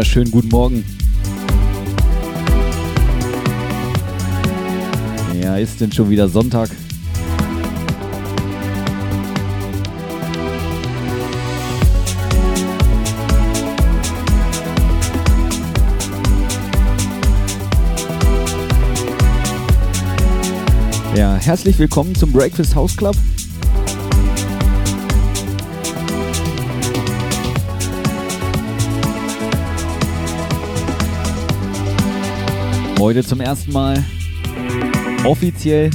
wunderschönen guten Morgen. Ja, ist denn schon wieder Sonntag? Ja, herzlich willkommen zum Breakfast House Club. Heute zum ersten Mal offiziell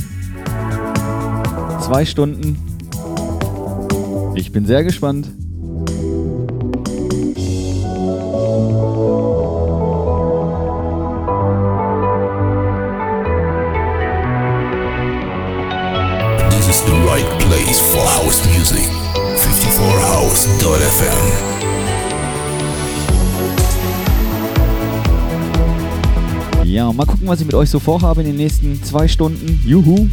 zwei Stunden. Ich bin sehr gespannt. This is the right place for house music. 54house.fm. Ja, mal gucken, was ich mit euch so vorhabe in den nächsten zwei Stunden. Juhu!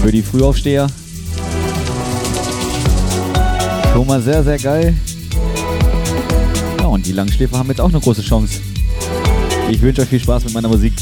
Für die Frühaufsteher. Schon mal sehr, sehr geil. Ja, und die Langschläfer haben jetzt auch eine große Chance. Ich wünsche euch viel Spaß mit meiner Musik.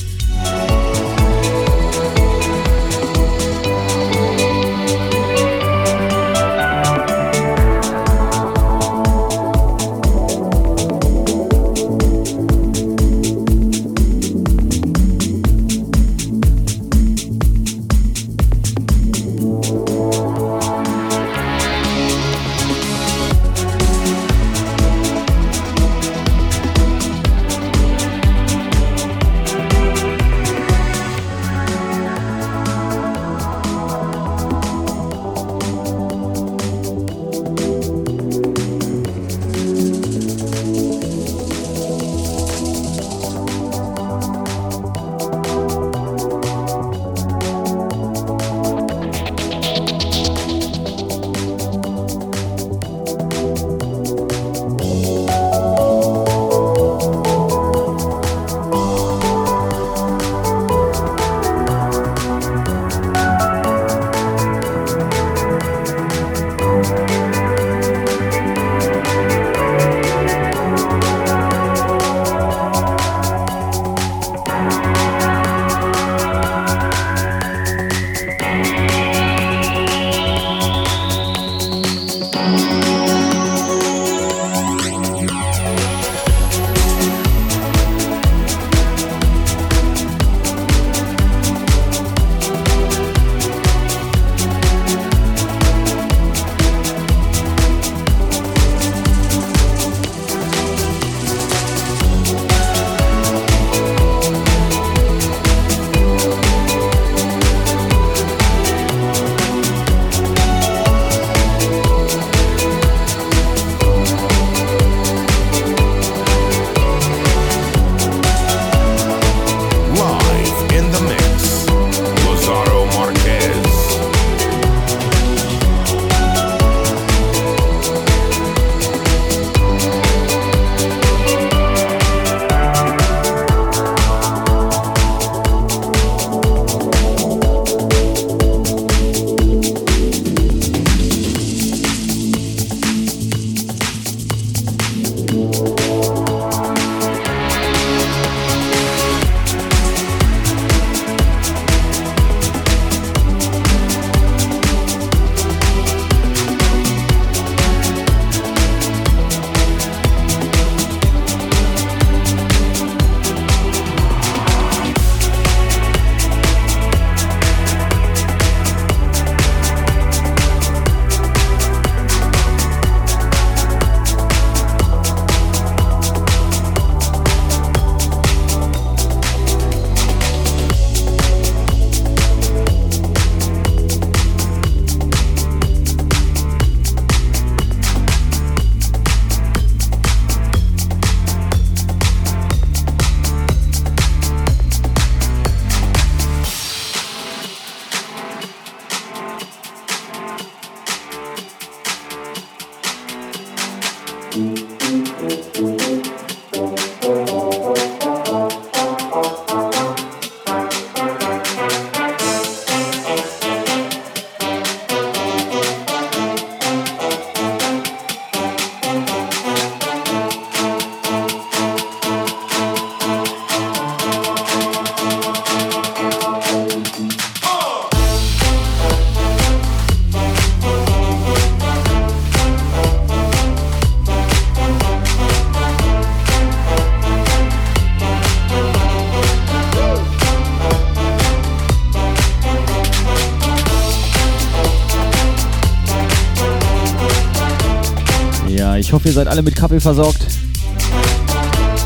Hoffe, ihr seid alle mit Kaffee versorgt.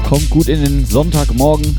Kommt gut in den Sonntagmorgen.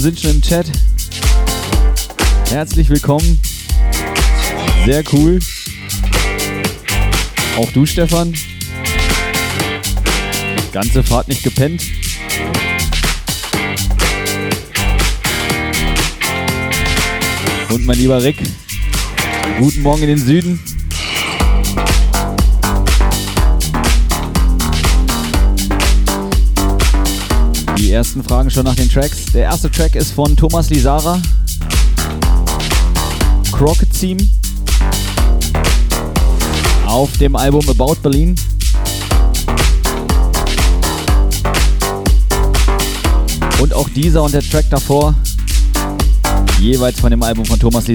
Ersten sind schon im Chat. Herzlich willkommen. Sehr cool. Auch du, Stefan. Ganze Fahrt nicht gepennt. Und mein lieber Rick, guten Morgen in den Süden. Die ersten Fragen schon nach den Tracks. Der erste Track ist von Thomas Lisara. Crockett Team. Auf dem Album About Berlin. Und auch dieser und der Track davor jeweils von dem Album von Thomas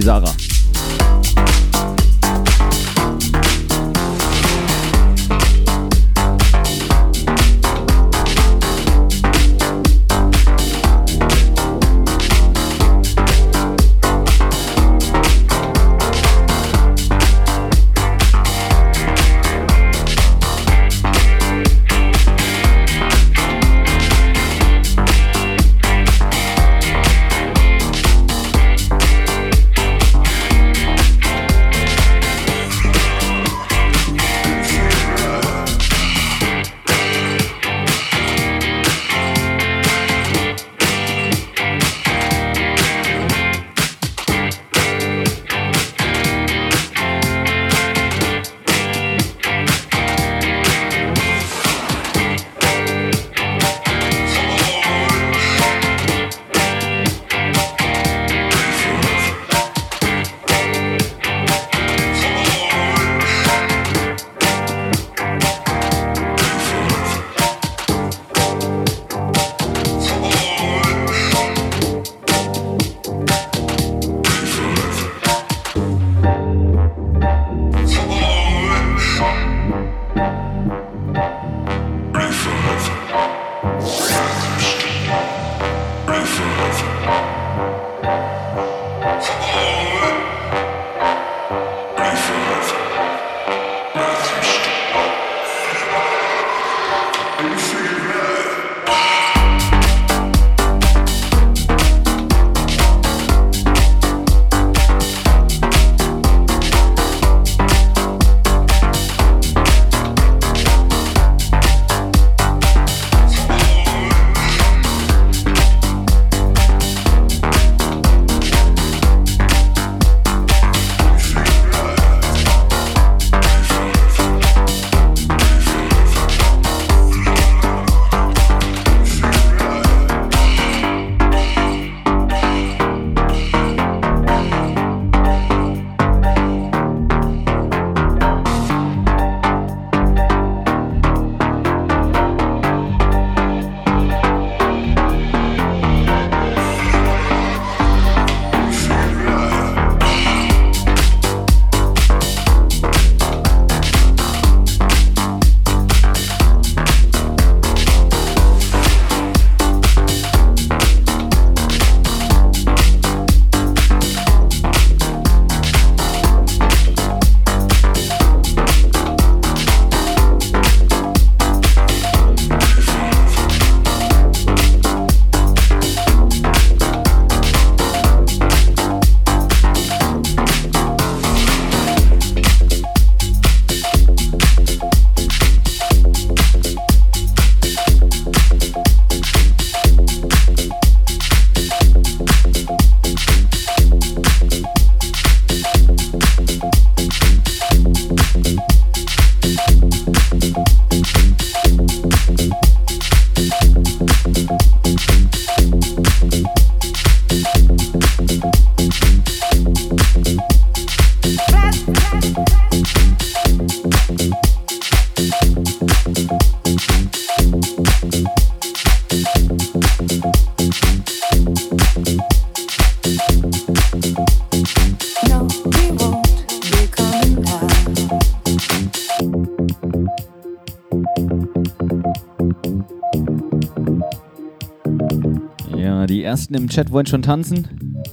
Lisara. im Chat wollen schon tanzen.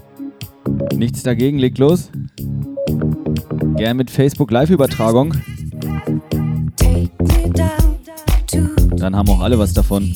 Nichts dagegen, legt los. Gern mit Facebook Live-Übertragung. Dann haben auch alle was davon.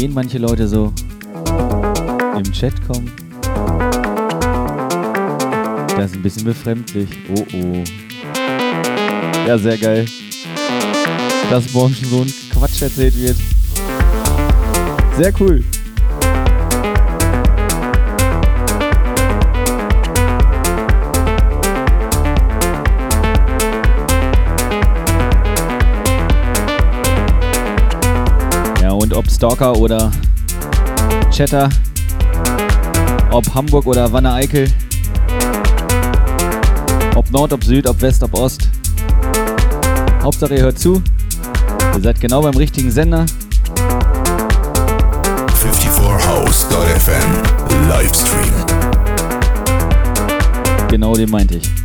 Ideen manche Leute so im Chat kommen. Das ist ein bisschen befremdlich. Oh oh. Ja, sehr geil. Dass morgen schon so ein Quatsch erzählt wird. Sehr cool. Stalker oder Chatter, ob Hamburg oder Wanne Eickel, ob Nord, ob Süd, ob West, ob Ost. Hauptsache ihr hört zu. Ihr seid genau beim richtigen Sender. 54house.fm Livestream. Genau den meinte ich.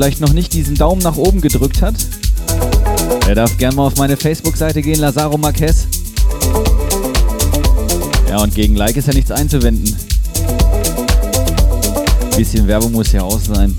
Vielleicht noch nicht diesen Daumen nach oben gedrückt hat, der darf gerne mal auf meine Facebook-Seite gehen, Lazaro Marquez. Ja, und gegen Like ist ja nichts einzuwenden. Ein bisschen Werbung muss ja auch sein.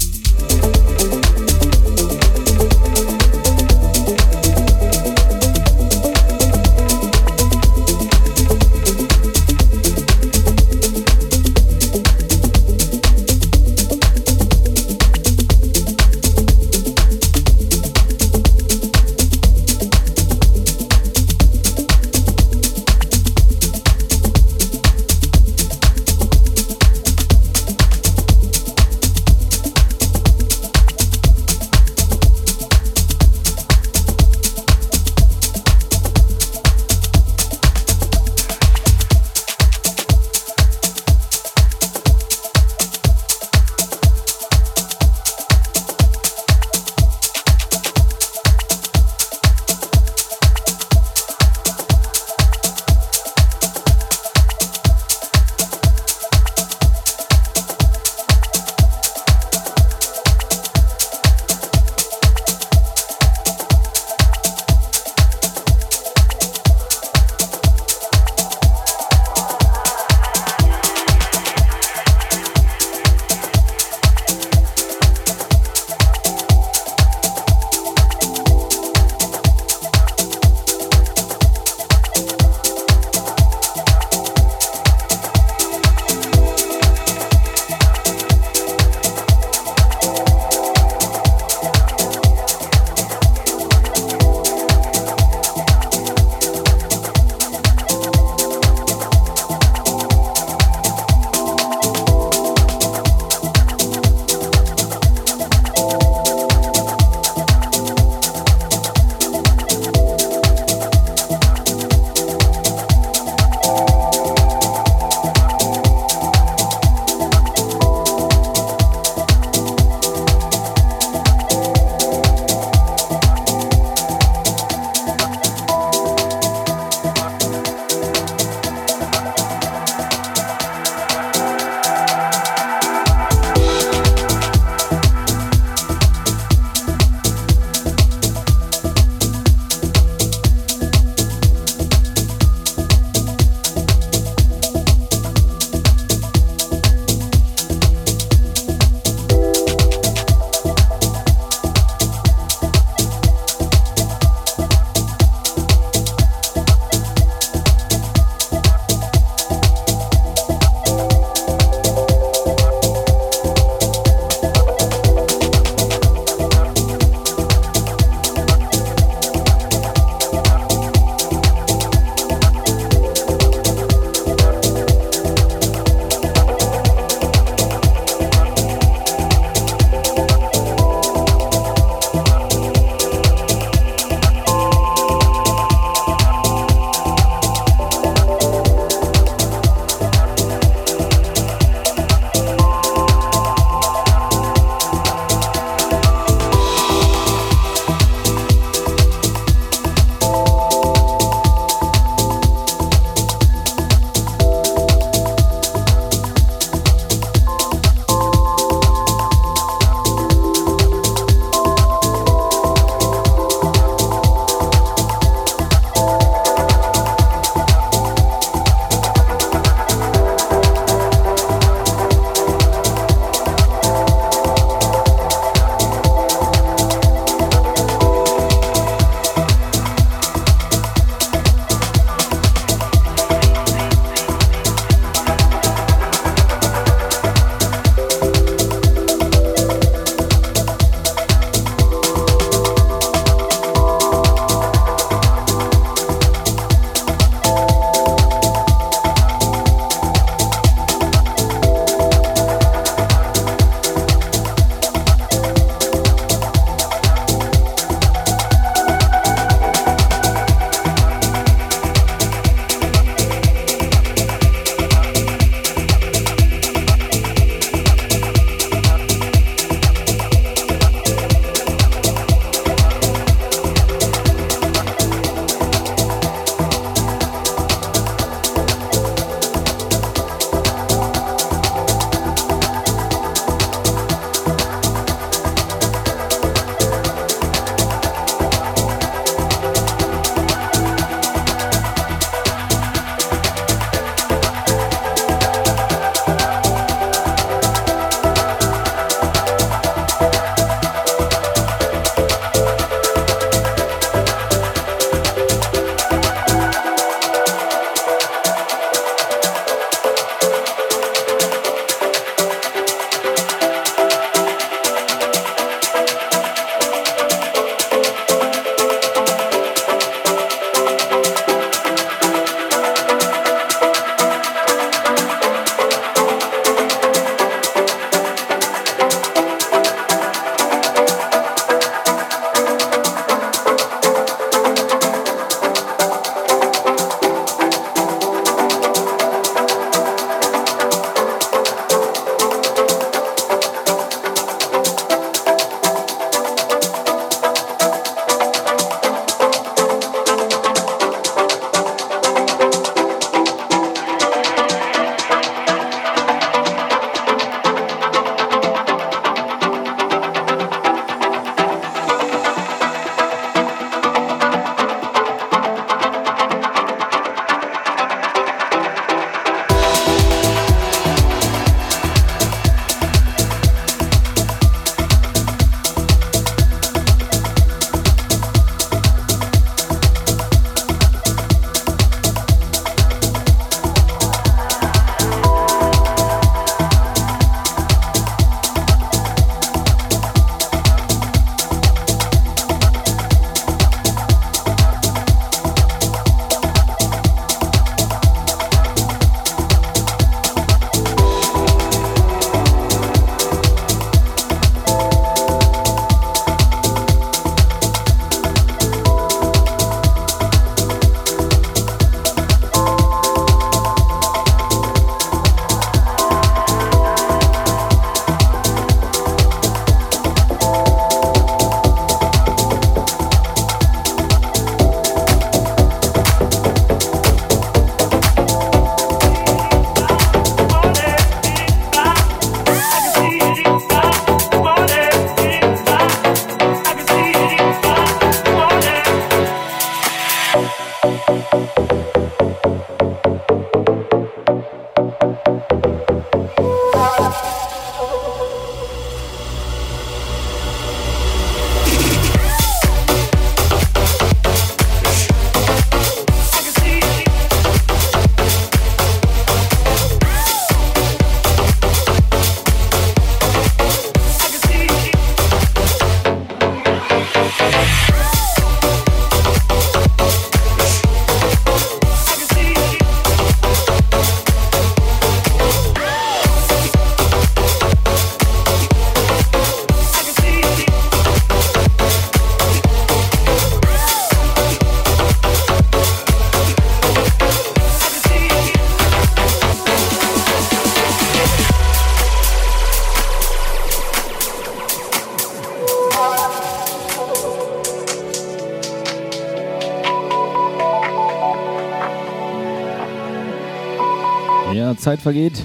Zeit vergeht.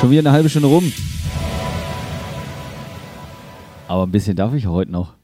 Schon wieder eine halbe Stunde rum. Aber ein bisschen darf ich heute noch.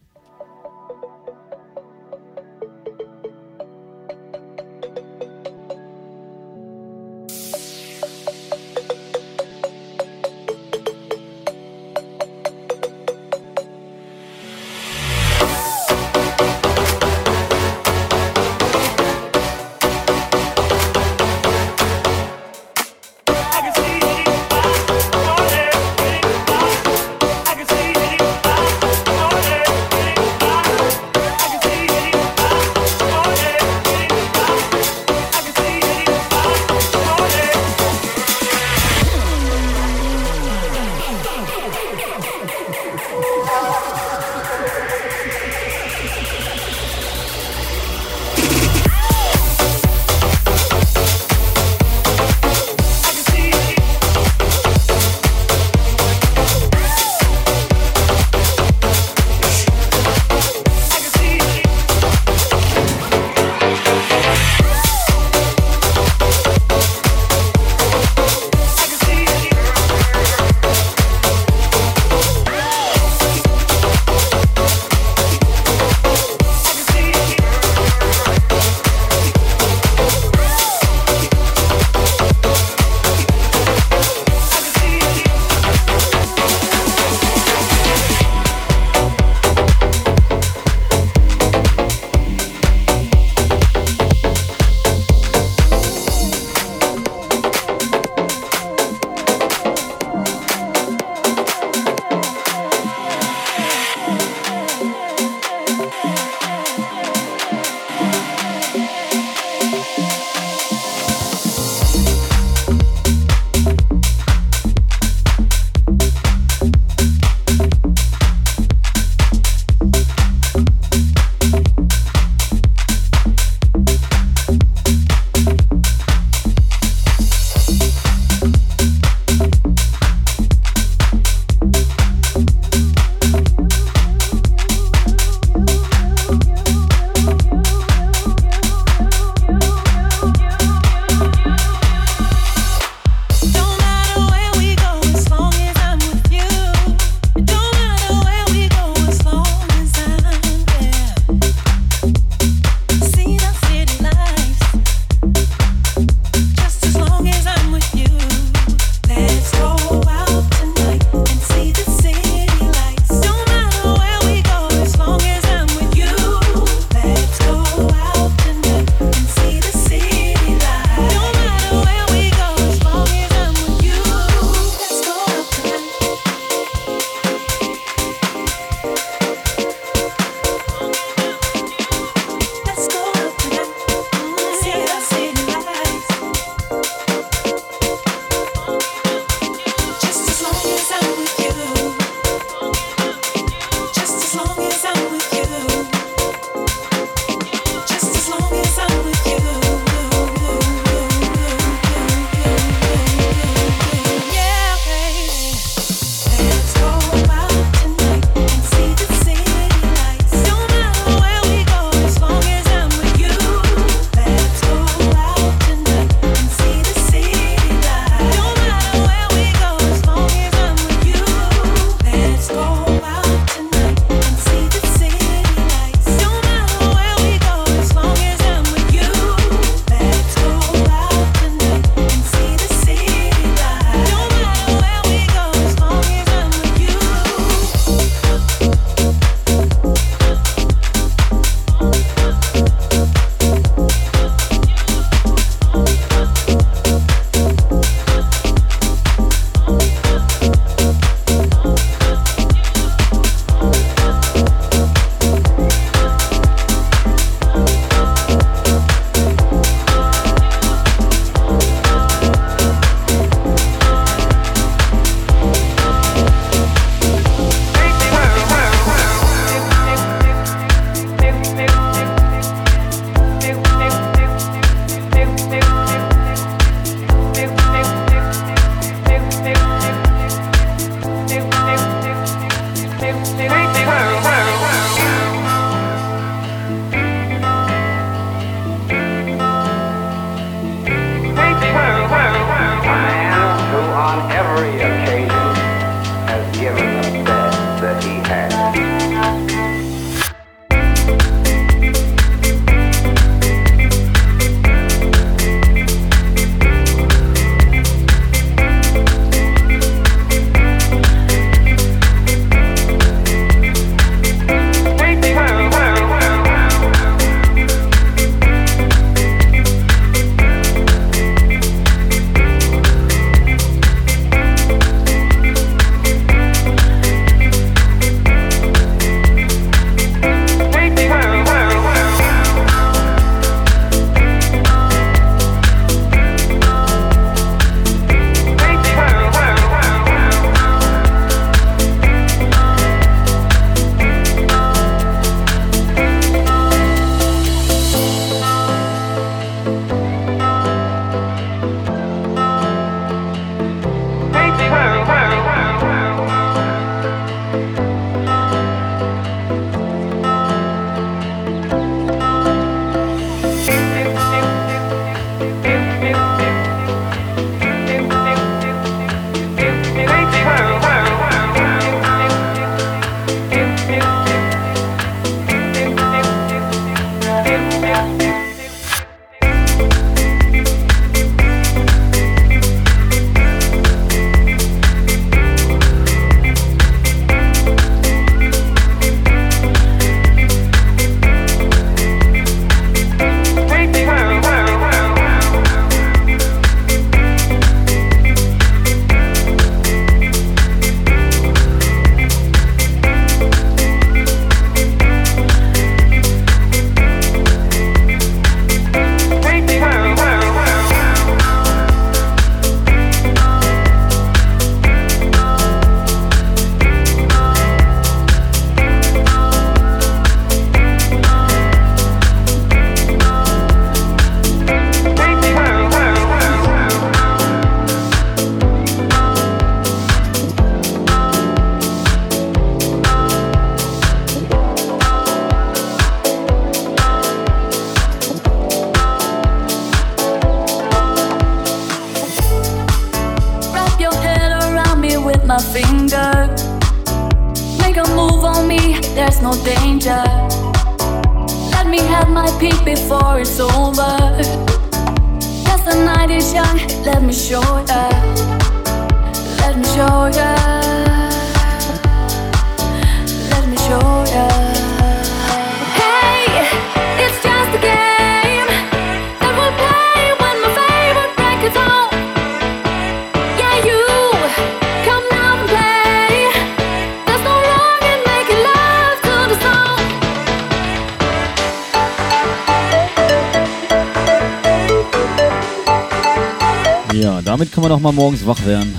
nochmal morgens wach werden.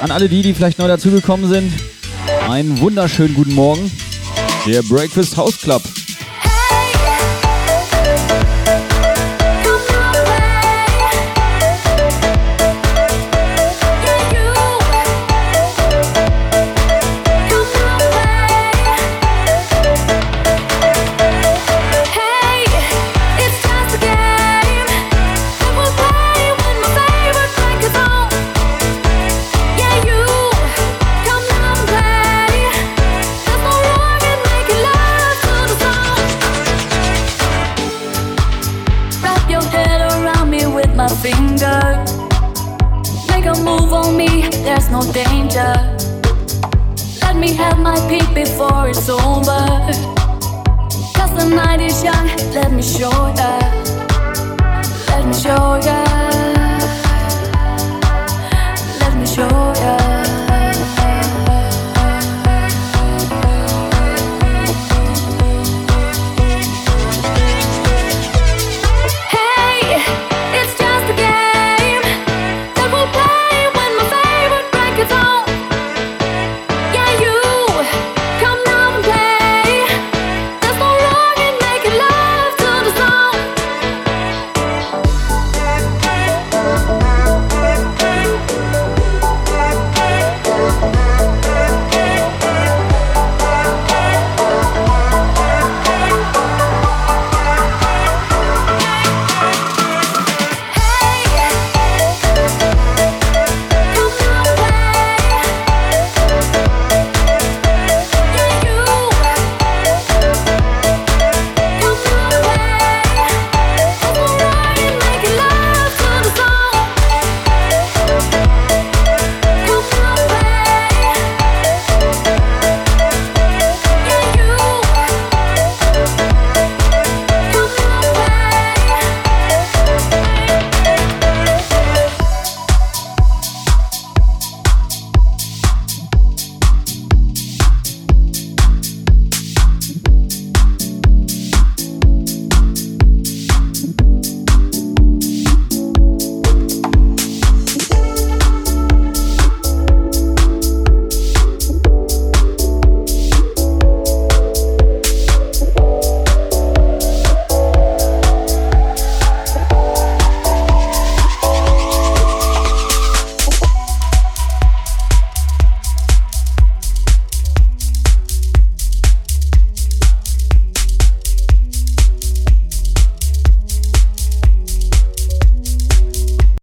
An alle die, die vielleicht neu dazugekommen sind, einen wunderschönen guten Morgen. Der Breakfast House Club